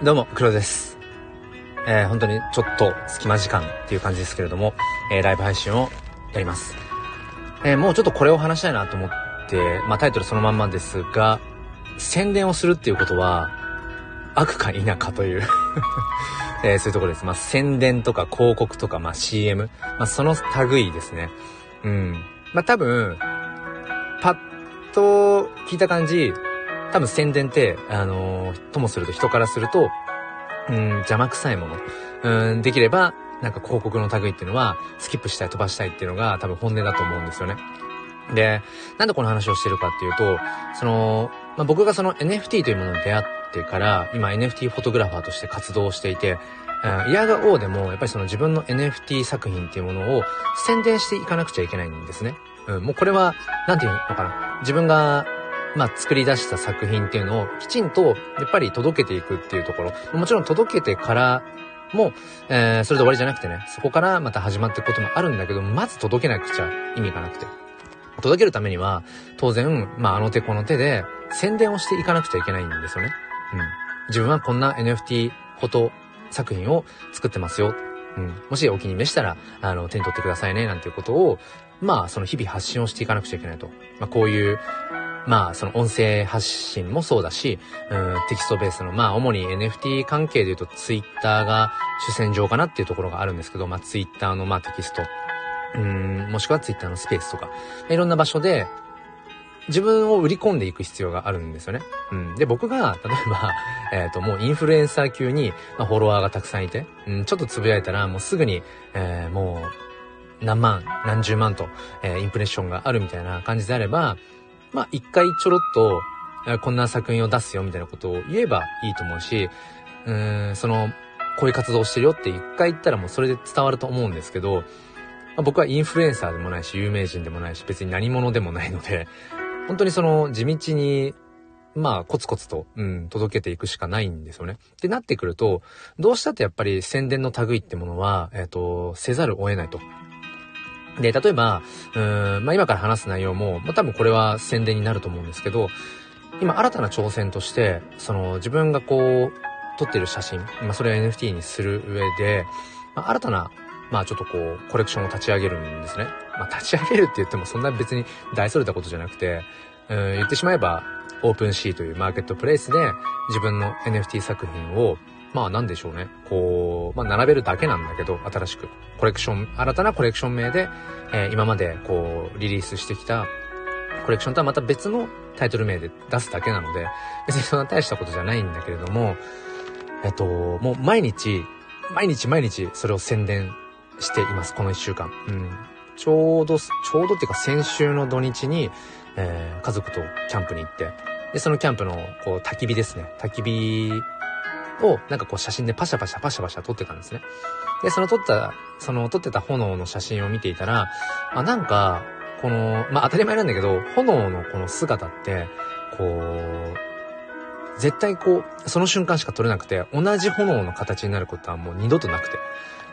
どうも、黒です。えー、本当にちょっと隙間時間っていう感じですけれども、えー、ライブ配信をやります。えー、もうちょっとこれを話したいなと思って、まあタイトルそのまんまですが、宣伝をするっていうことは、悪か否かという えー、そういうところです。まあ宣伝とか広告とか、まあ CM、まあその類ですね。うん。まあ多分、パッと聞いた感じ、多分宣伝って、あのー、ともすると人からすると、うん、邪魔くさいもの。うん、できれば、なんか広告の類っていうのは、スキップしたい、飛ばしたいっていうのが多分本音だと思うんですよね。で、なんでこの話をしてるかっていうと、その、まあ、僕がその NFT というものに出会ってから、今 NFT フォトグラファーとして活動していて、うん、嫌が王でも、やっぱりその自分の NFT 作品っていうものを宣伝していかなくちゃいけないんですね。うん、もうこれは、なんていうのかな。自分がまあ、作り出した作品っていうのをきちんと、やっぱり届けていくっていうところ。もちろん届けてからも、えー、それで終わりじゃなくてね、そこからまた始まっていくこともあるんだけど、まず届けなくちゃ意味がなくて。届けるためには、当然、まあ、あの手この手で宣伝をしていかなくちゃいけないんですよね。うん。自分はこんな NFT フォト作品を作ってますよ。うん。もしお気に召したら、あの、手に取ってくださいね、なんていうことを、まあ、その日々発信をしていかなくちゃいけないと。まあ、こういう、まあ、その音声発信もそうだし、うん、テキストベースの、まあ、主に NFT 関係で言うと、ツイッターが主戦場かなっていうところがあるんですけど、まあ、ツイッターの、まあ、テキスト、うん、もしくはツイッターのスペースとか、いろんな場所で、自分を売り込んでいく必要があるんですよね。うん。で、僕が、例えば、えっ、ー、と、もうインフルエンサー級に、ま、フォロワーがたくさんいて、うん、ちょっとつぶやいたら、もうすぐに、えー、もう、何万、何十万と、えー、インプレッションがあるみたいな感じであれば、まあ一回ちょろっと、こんな作品を出すよみたいなことを言えばいいと思うし、うーん、その、こういう活動をしてるよって一回言ったらもうそれで伝わると思うんですけど、ま、僕はインフルエンサーでもないし、有名人でもないし、別に何者でもないので、本当にその地道に、まあ、コツコツと、うん、届けていくしかないんですよね。ってなってくると、どうしたってやっぱり宣伝の類ってものは、えっ、ー、と、せざるを得ないと。で、例えば、うん、まあ、今から話す内容も、まあ、多分これは宣伝になると思うんですけど、今新たな挑戦として、その自分がこう、撮ってる写真、まあ、それを NFT にする上で、まあ、新たな、まあちょっとこう、コレクションを立ち上げるんですね。まあ立ち上げるって言ってもそんな別に大それたことじゃなくて、うん、言ってしまえば、オープンシーというマーケットプレイスで自分の NFT 作品をまあなんでしょうね。こう、まあ並べるだけなんだけど、新しく。コレクション、新たなコレクション名で、えー、今までこう、リリースしてきたコレクションとはまた別のタイトル名で出すだけなので、別にそんな大したことじゃないんだけれども、えっと、もう毎日、毎日毎日それを宣伝しています、この一週間。うん。ちょうど、ちょうどっていうか先週の土日に、えー、家族とキャンプに行って、で、そのキャンプの、こう、焚き火ですね。焚き火をなんかこう写真でパシャパシャパシャパシャ撮ってたんですね。で、その撮った、その撮ってた炎の写真を見ていたら、あ、なんか、この、まあ当たり前なんだけど、炎のこの姿って、こう、絶対こう、その瞬間しか撮れなくて、同じ炎の形になることはもう二度となくて。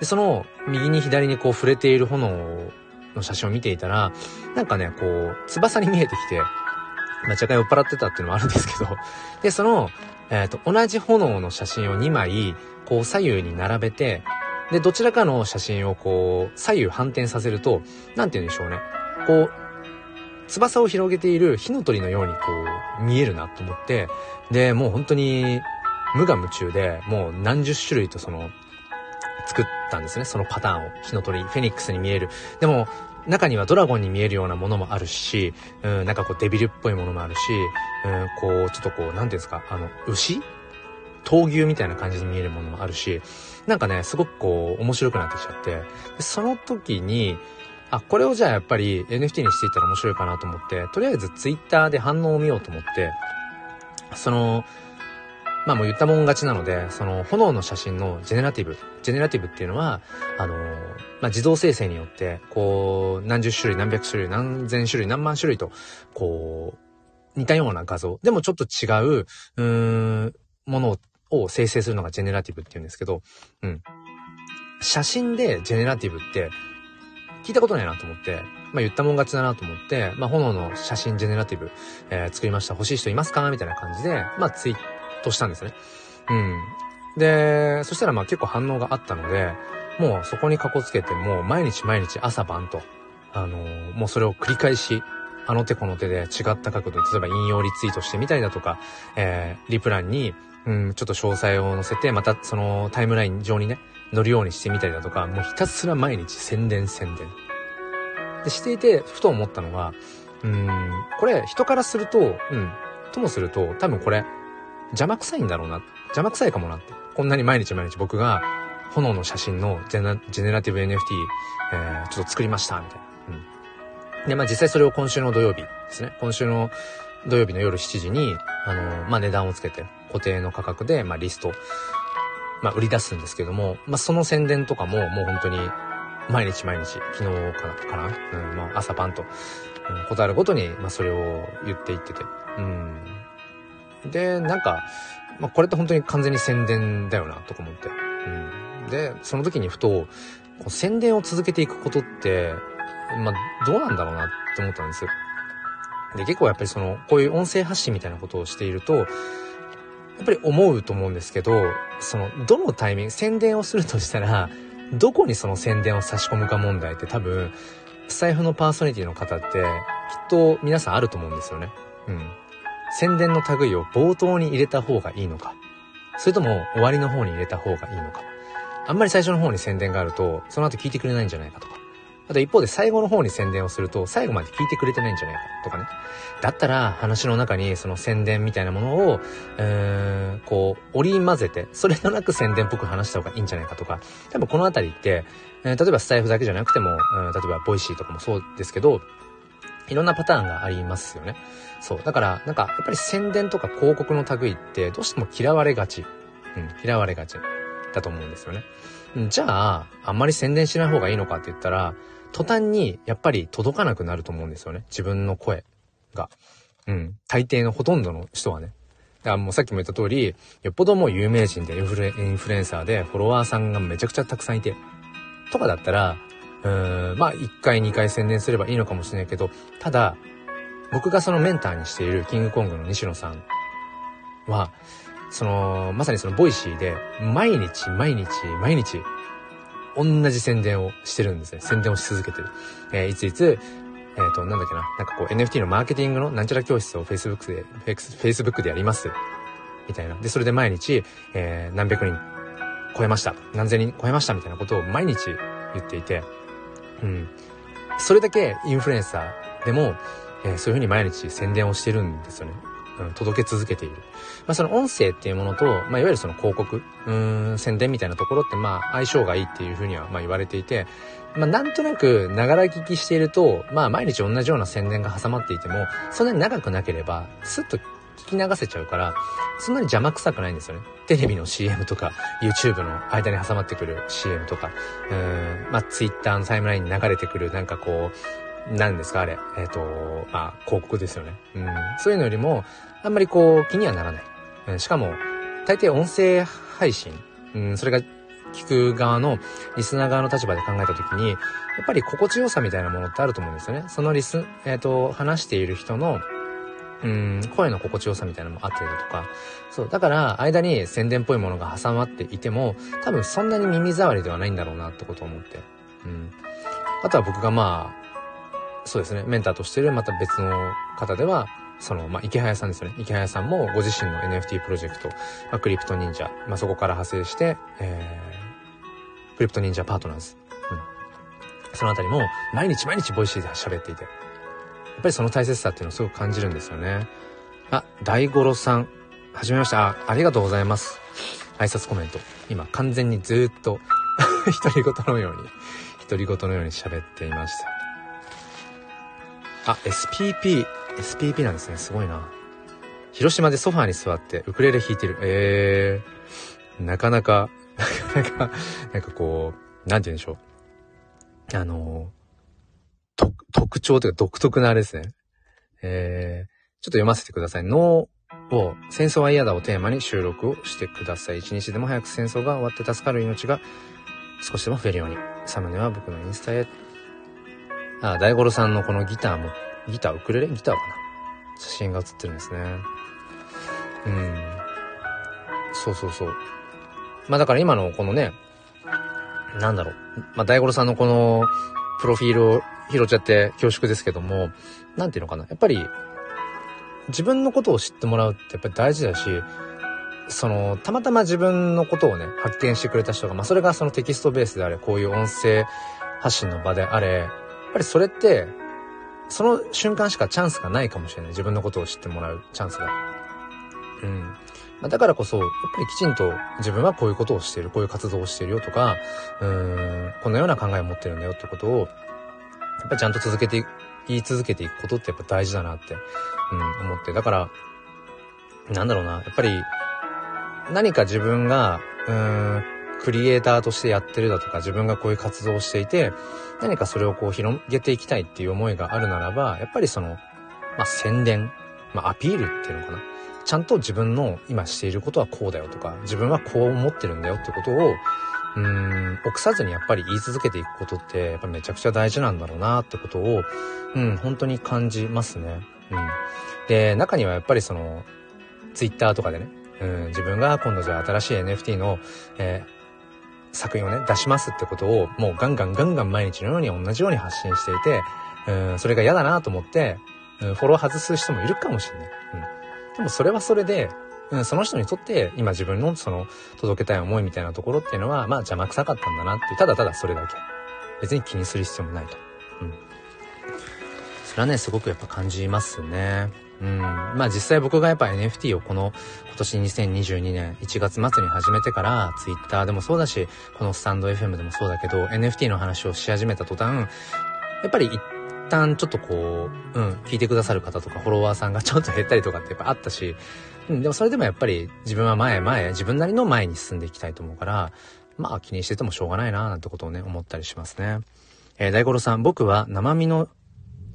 で、その右に左にこう触れている炎の写真を見ていたら、なんかね、こう、翼に見えてきて、まあ、若干酔っ払ってたっていうのもあるんですけど、で、その、えっ、ー、と、同じ炎の写真を2枚、こう左右に並べて、で、どちらかの写真をこう、左右反転させると、なんて言うんでしょうね。こう、翼を広げている火の鳥のようにこう、見えるなと思って、で、もう本当に、無我夢中で、もう何十種類とその、作ったんですね。そのパターンを。火の鳥、フェニックスに見える。でも、中にはドラゴンに見えるようなものもあるし、うん、なんかこうデビルっぽいものもあるし、うん、こう、ちょっとこう、なんていうんですか、あの、牛？闘牛みたいな感じに見えるものもあるし、なんかね、すごくこう、面白くなってきちゃって、でその時に、あ、これをじゃあやっぱり NFT にしていったら面白いかなと思って、とりあえず Twitter で反応を見ようと思って、その、まあもう言ったもん勝ちなので、その炎の写真のジェネラティブ。ジェネラティブっていうのは、あの、まあ自動生成によって、こう、何十種類、何百種類、何千種類、何万種類と、こう、似たような画像。でもちょっと違う、うーん、ものを生成するのがジェネラティブって言うんですけど、うん。写真でジェネラティブって聞いたことないなと思って、まあ言ったもん勝ちだなと思って、まあ炎の写真ジェネラティブ、えー、作りました。欲しい人いますか？みたいな感じで、まあツイッとしたんですね。うん。で、そしたらまあ結構反応があったので、もうそこにかこつけて、もう毎日毎日朝晩と、あのー、もうそれを繰り返し、あの手この手で違った角度、例えば引用リツイートしてみたりだとか、えー、リプランに、うん、ちょっと詳細を載せて、またそのタイムライン上にね、乗るようにしてみたりだとか、もうひたすら毎日宣伝宣伝。で、していて、ふと思ったのが、うん、これ人からすると、うん、ともすると、多分これ、邪魔くさいんだろうな。邪魔くさいかもなって。こんなに毎日毎日僕が、炎の写真のジェネラティブ NFT、えー、ちょっと作りました、みたいな。うん。で、まあ実際それを今週の土曜日ですね。今週の土曜日の夜7時に、あのー、まあ値段をつけて、固定の価格で、まあリスト、まあ売り出すんですけども、まあその宣伝とかももう本当に、毎日毎日、昨日かな、かなうん、まあ朝パンと、うん、ことあるごとに、まあそれを言っていってて、うん。で、なんか、まあこれって本当に完全に宣伝だよな、とか思って。うん。で、その時にふと、こう宣伝を続けていくことって、まあ、どうなんだろうなって思ったんですよ。で、結構やっぱりその、こういう音声発信みたいなことをしていると、やっぱり思うと思うんですけど、その、どのタイミング、宣伝をするとしたら、どこにその宣伝を差し込むか問題って多分、スタイフのパーソナリティの方って、きっと皆さんあると思うんですよね。うん。宣伝の類を冒頭に入れた方がいいのか、それとも終わりの方に入れた方がいいのか。あんまり最初の方に宣伝があると、その後聞いてくれないんじゃないかとか。あと一方で最後の方に宣伝をすると、最後まで聞いてくれてないんじゃないかとかね。だったら、話の中にその宣伝みたいなものを、えーん、こう、織り交ぜて、それとなく宣伝っぽく話した方がいいんじゃないかとか。多分このあたりって、え、例えばスタエフだけじゃなくても、例えばボイシーとかもそうですけど、いろんなパターンがありますよね。そう。だから、なんか、やっぱり宣伝とか広告の類って、どうしても嫌われがち。うん、嫌われがち。だと思うんですよね。じゃあ、あんまり宣伝しない方がいいのかって言ったら、途端にやっぱり届かなくなると思うんですよね。自分の声が。うん。大抵のほとんどの人はね。だからもうさっきも言った通り、よっぽどもう有名人でインフルインフルエンサーでフォロワーさんがめちゃくちゃたくさんいて、とかだったら、うん、まあ1回2回宣伝すればいいのかもしれないけど、ただ、僕がそのメンターにしているキングコングの西野さんは、その、まさにそのボイシーで、毎日毎日毎日、同じ宣伝をしてるんですね。宣伝をし続けてる。えー、いついつ、えっ、ー、と、なんだっけな。なんかこう NFT のマーケティングのなんちゃら教室を Facebook で、Facebook でやります。みたいな。で、それで毎日、えー、何百人超えました。何千人超えました。みたいなことを毎日言っていて、うん。それだけインフルエンサーでも、えー、そういうふうに毎日宣伝をしてるんですよね。うん、届け続けている。まあ、その音声っていうものと、まあ、いわゆるその広告、うん、宣伝みたいなところって、まあ、相性がいいっていうふうには、ま、言われていて、まあ、なんとなく、ながら聞きしていると、まあ、毎日同じような宣伝が挟まっていても、そんなに長くなければ、スッと聞き流せちゃうから、そんなに邪魔くさくないんですよね。テレビの CM とか、YouTube の間に挟まってくる CM とか、うん、まあ、Twitter のタイムラインに流れてくる、なんかこう、何ですかあれ。えっ、ー、と、まあ、広告ですよね。うん。そういうのよりも、あんまりこう、気にはならない。うん、しかも、大抵音声配信。うん、それが聞く側の、リスナー側の立場で考えたときに、やっぱり心地よさみたいなものってあると思うんですよね。そのリス、えっ、ー、と、話している人の、うん、声の心地よさみたいなのもあったりだとか。そう。だから、間に宣伝っぽいものが挟まっていても、多分そんなに耳障りではないんだろうなってことを思って。うん。あとは僕がまあ、そうですね、メンターとしてるまた別の方では、その、まあ、イケハヤさんですね。イケハヤさんもご自身の NFT プロジェクト、まあ、クリプト忍者、まあ、そこから派生して、えー、クリプト忍者パートナーズ。うん。そのあたりも、毎日毎日ボイシーで喋っていて、やっぱりその大切さっていうのをすごく感じるんですよね。あ、大五郎さん、はじめまして。あ、ありがとうございます。挨拶コメント。今、完全にずっと独り言のように、独り言のように喋っていました。あ、SPP、SPP なんですね。すごいな。広島でソファーに座ってウクレレ弾いてる。えー、なかなか、なかなか、なんかこう、なんて言うんでしょう。あの、と、特徴というか独特なあれですね。えー、ちょっと読ませてください。脳を、戦争は嫌だをテーマに収録をしてください。一日でも早く戦争が終わって助かる命が少しでも増えるように。サムネは僕のインスタへあ、大五郎さんのこのギターも、ギター、ウクレレギターかな写真が写ってるんですね。うん。そうそうそう。まあだから今のこのね、なんだろう。まあ大五郎さんのこの、プロフィールを拾っちゃって恐縮ですけども、なんていうのかな。やっぱり、自分のことを知ってもらうってやっぱり大事だし、その、たまたま自分のことをね、発見してくれた人が、まあそれがそのテキストベースであれ、こういう音声発信の場であれ、やっぱりそれって、その瞬間しかチャンスがないかもしれない。自分のことを知ってもらうチャンスが。うん。まあ、だからこそ、やっぱりきちんと自分はこういうことをしている、こういう活動をしているよとか、うん、このような考えを持ってるんだよってことを、やっぱちゃんと続けて、言い続けていくことってやっぱ大事だなって、うん、思って。だから、なんだろうな、やっぱり、何か自分が、うーん、クリエイターとしてやってるだとか、自分がこういう活動をしていて、何かそれをこう広げていきたいっていう思いがあるならば、やっぱりその、まあ、宣伝、まあ、アピールっていうのかな。ちゃんと自分の今していることはこうだよとか、自分はこう思ってるんだよってことを、うーん、臆さずにやっぱり言い続けていくことって、やっぱめちゃくちゃ大事なんだろうなってことを、うん、本当に感じますね。うん。で、中にはやっぱりその、ツイッターとかでね、うん、自分が今度じゃあ新しい NFT の、えー、作品をね、出しますってことを、もうガンガンガンガン毎日のように同じように発信していて、うん、それが嫌だなと思って、うん、フォロー外す人もいるかもしれない。うん。でもそれはそれで、うん、その人にとって今自分のその届けたい思いみたいなところっていうのは、まあ邪魔くさかったんだなっていう、ただただそれだけ。別に気にする必要もないと。うん。それはね、すごくやっぱ感じますね。うん。まあ実際僕がやっぱ NFT をこの今年2022年1月末に始めてから Twitter でもそうだし、このスタンド FM でもそうだけど NFT の話をし始めた途端、やっぱり一旦ちょっとこう、うん、聞いてくださる方とかフォロワーさんがちょっと減ったりとかってやっぱあったし、うん、でもそれでもやっぱり自分は前前、自分なりの前に進んでいきたいと思うから、まあ気にしててもしょうがないななんてことをね、思ったりしますね。えー、大五郎さん、僕は生身の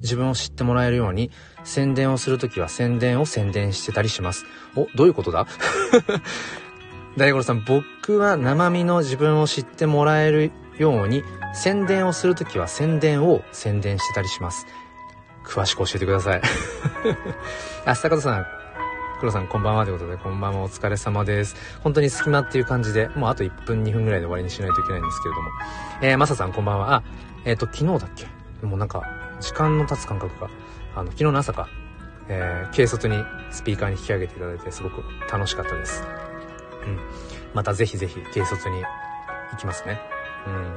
自分を知ってもらえるように、宣伝をするときは宣伝を宣伝してたりします。お、どういうことだ？大五郎さん、僕は生身の自分を知ってもらえるように、宣伝をするときは宣伝を宣伝してたりします。詳しく教えてください。あ、坂田さん、黒さんこんばんはということで、こんばんはお疲れ様です。本当に隙間っていう感じで、もうあと1分2分ぐらいで終わりにしないといけないんですけれども。えー、まささんこんばんは。あ、えっ、ー、と、昨日だっけ？もうなんか、時間の経つ感覚が、あの、昨日の朝か、えー、軽率にスピーカーに引き上げていただいて、すごく楽しかったです。うん。またぜひぜひ軽率に行きますね。うん。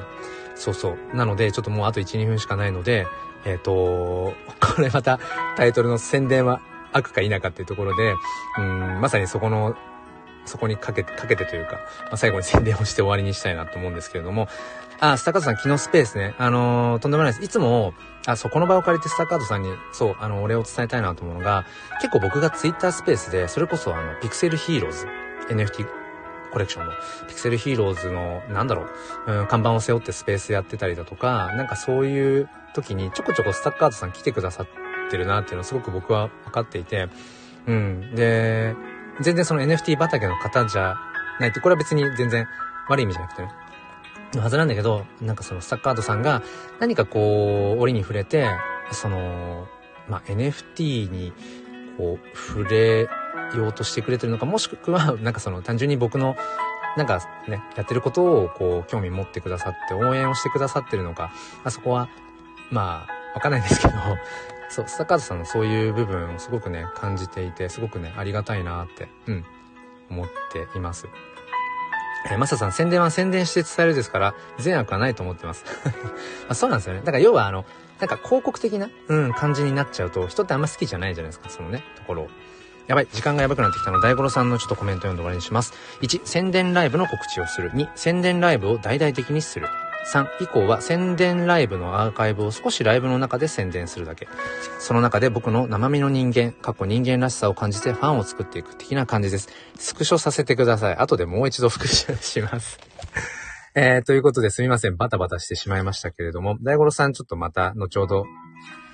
そうそう。なので、ちょっともうあと1、2分しかないので、えっ、ー、と、これまたタイトルの宣伝は悪か否かっていうところで、うん、まさにそこの、そこにかけて、かけてというか、まあ、最後に宣伝をして終わりにしたいなと思うんですけれども、あ、スタカードさん昨日スペースね、あのー、とんでもないです。いつも、あ、そ、この場を借りてスタカードさんに、そう、あの、お礼を伝えたいなと思うのが、結構僕がツイッタースペースで、それこそあの、ピクセルヒーローズ、NFT コレクションのピクセルヒーローズの、なんだろう、うん、看板を背負ってスペースやってたりだとか、なんかそういう時にちょこちょこスタッカードさん来てくださってるなっていうのをすごく僕は分かっていて、うん。で、全然その NFT 畑の方じゃないって、これは別に全然悪い意味じゃなくてね。のはずなんだけど、なんかそのスタッカードさんが何かこう、折に触れて、その、まあ、NFT にこう、触れようとしてくれてるのか、もしくは、なんかその単純に僕の、なんかね、やってることをこう、興味持ってくださって、応援をしてくださってるのか、あそこは、まあ、わかんないんですけど、そう、スタカーズさんのそういう部分をすごくね、感じていて、すごくね、ありがたいなって、うん、思っています。えー、マサさん、宣伝は宣伝して伝えるですから、善悪はないと思ってます。まあ、そうなんですよね。だから要はあの、なんか広告的な、うん、感じになっちゃうと、人ってあんま好きじゃないじゃないですか、そのね、ところを。やばい、時間がやばくなってきたので、大五郎さんのちょっとコメント読んで終わりにします。1、宣伝ライブの告知をする。2、宣伝ライブを大々的にする。3以降は宣伝ライブのアーカイブを少しライブの中で宣伝するだけ。その中で僕の生身の人間、過去人間らしさを感じてファンを作っていく的な感じです。スクショさせてください。後でもう一度復習します。えー、ということですみません。バタバタしてしまいましたけれども、大五郎さんちょっとまた後ほど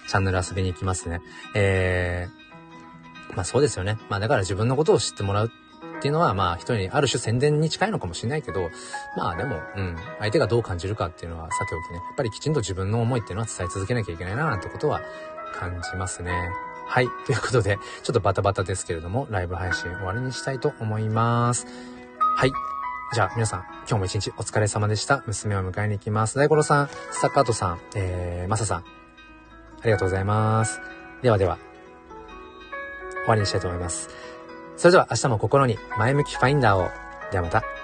チャンネル遊びに行きますね。えー、まあそうですよね。まあだから自分のことを知ってもらうっていうのは、まあ人にある種宣伝に近いのかもしれないけど、まあでも、うん、相手がどう感じるかっていうのはさておきね、やっぱりきちんと自分の思いっていうのは伝え続けなきゃいけないななんてことは感じますね。はい。ということで、ちょっとバタバタですけれども、ライブ配信終わりにしたいと思います。はい。じゃあ皆さん、今日も一日お疲れ様でした。娘を迎えに行きます。大五郎さん、スタッカートさん、えー、マサさん、ありがとうございます。ではでは、終わりにしたいと思います。それでは明日も心に前向きファインダーを。ではまた。